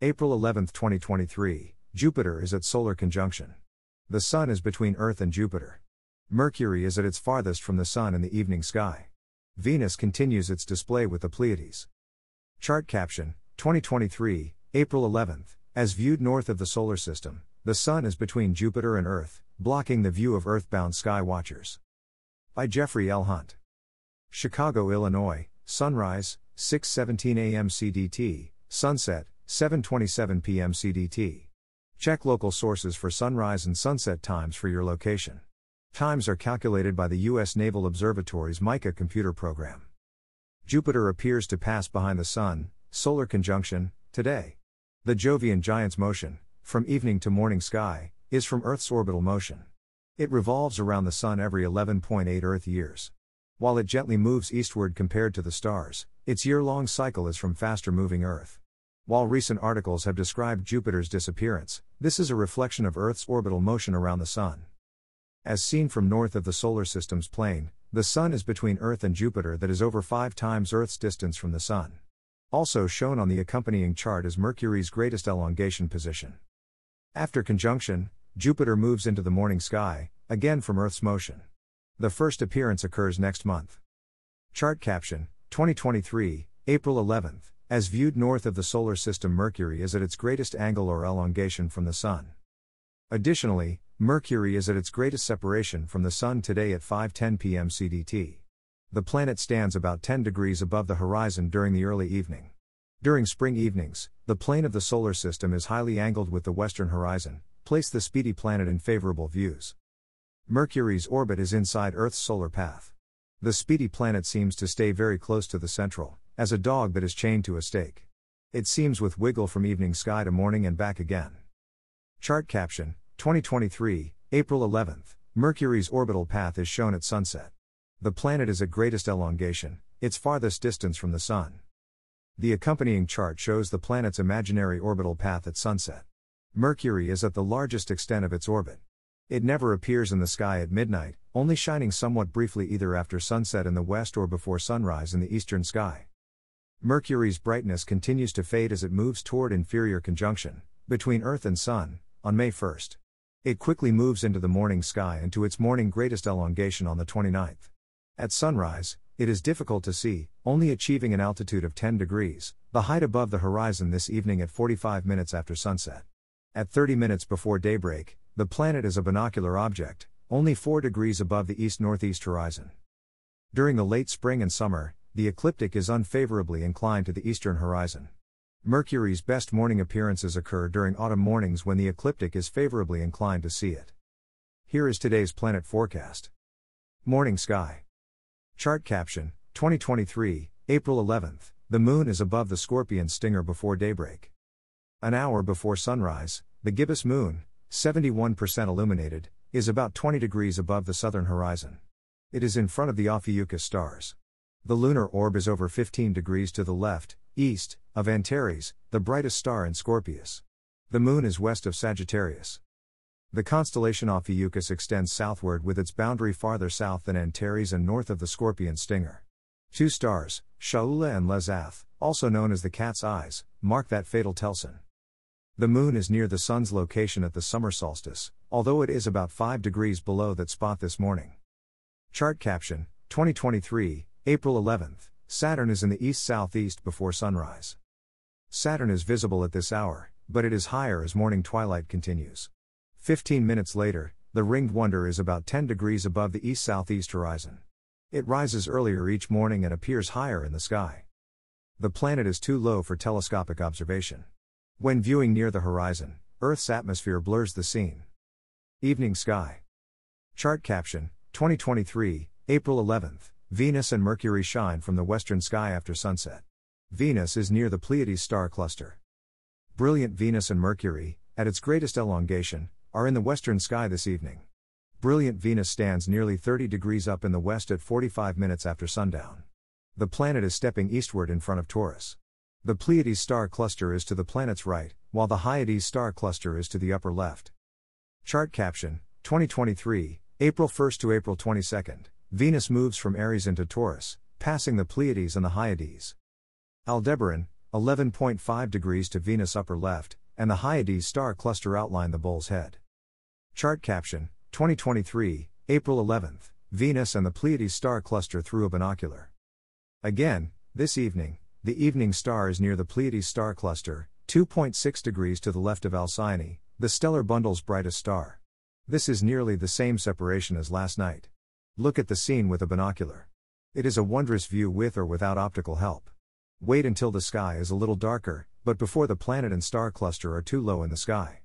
April 11, 2023, Jupiter is at solar conjunction. The Sun is between Earth and Jupiter. Mercury is at its farthest from the Sun in the evening sky. Venus continues its display with the Pleiades. Chart caption 2023, April 11, As viewed north of the solar system, the Sun is between Jupiter and Earth, blocking the view of earthbound sky watchers. By Jeffrey L. Hunt. Chicago, Illinois, sunrise, 6:17 a.m. CDT, sunset, 7:27 p.m. CDT. Check local sources for sunrise and sunset times for your location. Times are calculated by the U.S. Naval Observatory's MICA computer program. Jupiter appears to pass behind the Sun, solar conjunction, today. The Jovian Giant's motion, from evening to morning sky, is from Earth's orbital motion. It revolves around the Sun every 11.8 Earth years. While it gently moves eastward compared to the stars, its year long cycle is from faster moving Earth. While recent articles have described Jupiter's disappearance, this is a reflection of Earth's orbital motion around the Sun. As seen from north of the Solar System's plane, the Sun is between Earth and Jupiter that is over five times Earth's distance from the Sun. Also shown on the accompanying chart is Mercury's greatest elongation position. After conjunction, Jupiter moves into the morning sky, again from Earth's motion. The first appearance occurs next month. Chart caption 2023, April 11th. As viewed north of the solar system, Mercury is at its greatest angle or elongation from the Sun. Additionally, Mercury is at its greatest separation from the Sun today at 5:10 p.m. CDT. The planet stands about 10 degrees above the horizon during the early evening. During spring evenings, the plane of the solar system is highly angled with the western horizon, place the speedy planet in favorable views. Mercury's orbit is inside Earth's solar path. The speedy planet seems to stay very close to the central, as a dog that is chained to a stake. It seems with wiggle from evening sky to morning and back again. Chart caption 2023, April 11th. Mercury's orbital path is shown at sunset. The planet is at greatest elongation, its farthest distance from the Sun. The accompanying chart shows the planet's imaginary orbital path at sunset. Mercury is at the largest extent of its orbit. It never appears in the sky at midnight, only shining somewhat briefly either after sunset in the west or before sunrise in the eastern sky. Mercury's brightness continues to fade as it moves toward inferior conjunction, between Earth and Sun, on May 1st. It quickly moves into the morning sky and to its morning greatest elongation on the 29th. At sunrise, it is difficult to see, only achieving an altitude of 10 degrees, the height above the horizon this evening at 45 minutes after sunset. At 30 minutes before daybreak, the planet is a binocular object, only 4 degrees above the east northeast horizon. During the late spring and summer, the ecliptic is unfavorably inclined to the eastern horizon. Mercury's best morning appearances occur during autumn mornings when the ecliptic is favorably inclined to see it. Here is today's planet forecast. Morning sky. Chart caption 2023, April 11th. The moon is above the scorpion stinger before daybreak. An hour before sunrise, the gibbous moon, 71% illuminated, is about 20 degrees above the southern horizon. It is in front of the Ophiuchus stars. The lunar orb is over 15 degrees to the left, east, of Antares, the brightest star in Scorpius. The moon is west of Sagittarius. The constellation Ophiuchus extends southward with its boundary farther south than Antares and north of the Scorpion Stinger. Two stars, Shaula and Lesath, also known as the cat's eyes, mark that fatal telson. The moon is near the sun's location at the summer solstice, although it is about 5 degrees below that spot this morning. Chart caption 2023 April 11th, Saturn is in the east southeast before sunrise. Saturn is visible at this hour, but it is higher as morning twilight continues. 15 minutes later, the ringed wonder is about 10 degrees above the east southeast horizon. It rises earlier each morning and appears higher in the sky. The planet is too low for telescopic observation. When viewing near the horizon, Earth's atmosphere blurs the scene. Evening sky. Chart caption 2023, April 11th. Venus and Mercury shine from the western sky after sunset. Venus is near the Pleiades star cluster. Brilliant Venus and Mercury, at its greatest elongation, are in the western sky this evening. Brilliant Venus stands nearly 30 degrees up in the west at 45 minutes after sundown. The planet is stepping eastward in front of Taurus. The Pleiades star cluster is to the planet's right, while the Hyades star cluster is to the upper left. Chart caption 2023, April 1 to April 22nd. Venus moves from Aries into Taurus, passing the Pleiades and the Hyades. Aldebaran, 11.5 degrees to Venus upper left, and the Hyades star cluster outline the bull's head. Chart caption 2023, April 11th, Venus and the Pleiades star cluster through a binocular. Again, this evening, the evening star is near the Pleiades star cluster, 2.6 degrees to the left of Alcyone, the stellar bundle's brightest star. This is nearly the same separation as last night. Look at the scene with a binocular. It is a wondrous view with or without optical help. Wait until the sky is a little darker, but before the planet and star cluster are too low in the sky.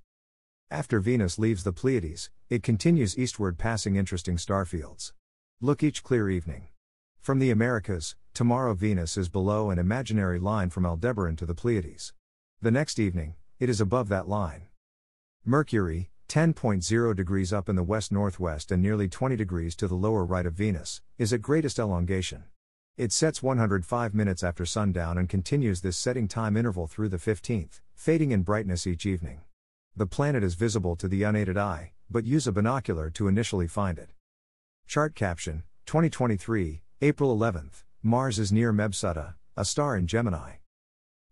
After Venus leaves the Pleiades, it continues eastward passing interesting star fields. Look each clear evening. From the Americas, tomorrow Venus is below an imaginary line from Aldebaran to the Pleiades. The next evening, it is above that line. Mercury, 10.0 degrees up in the west northwest and nearly 20 degrees to the lower right of Venus, is at greatest elongation. It sets 105 minutes after sundown and continues this setting time interval through the 15th, fading in brightness each evening. The planet is visible to the unaided eye, but use a binocular to initially find it. Chart caption 2023, April 11th. Mars is near Mebsuta, a star in Gemini.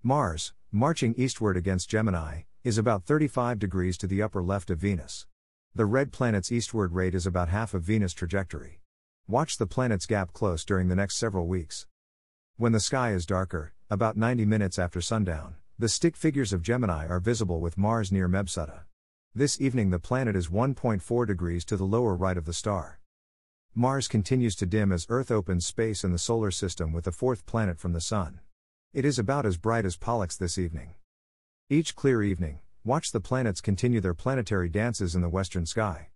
Mars, marching eastward against Gemini, is about 35 degrees to the upper left of Venus. The red planet's eastward rate is about half of Venus' trajectory. Watch the planet's gap close during the next several weeks. When the sky is darker, about 90 minutes after sundown, the stick figures of Gemini are visible with Mars near Mebsuta. This evening the planet is 1.4 degrees to the lower right of the star. Mars continues to dim as Earth opens space in the solar system with the fourth planet from the Sun. It is about as bright as Pollux this evening. Each clear evening, watch the planets continue their planetary dances in the western sky.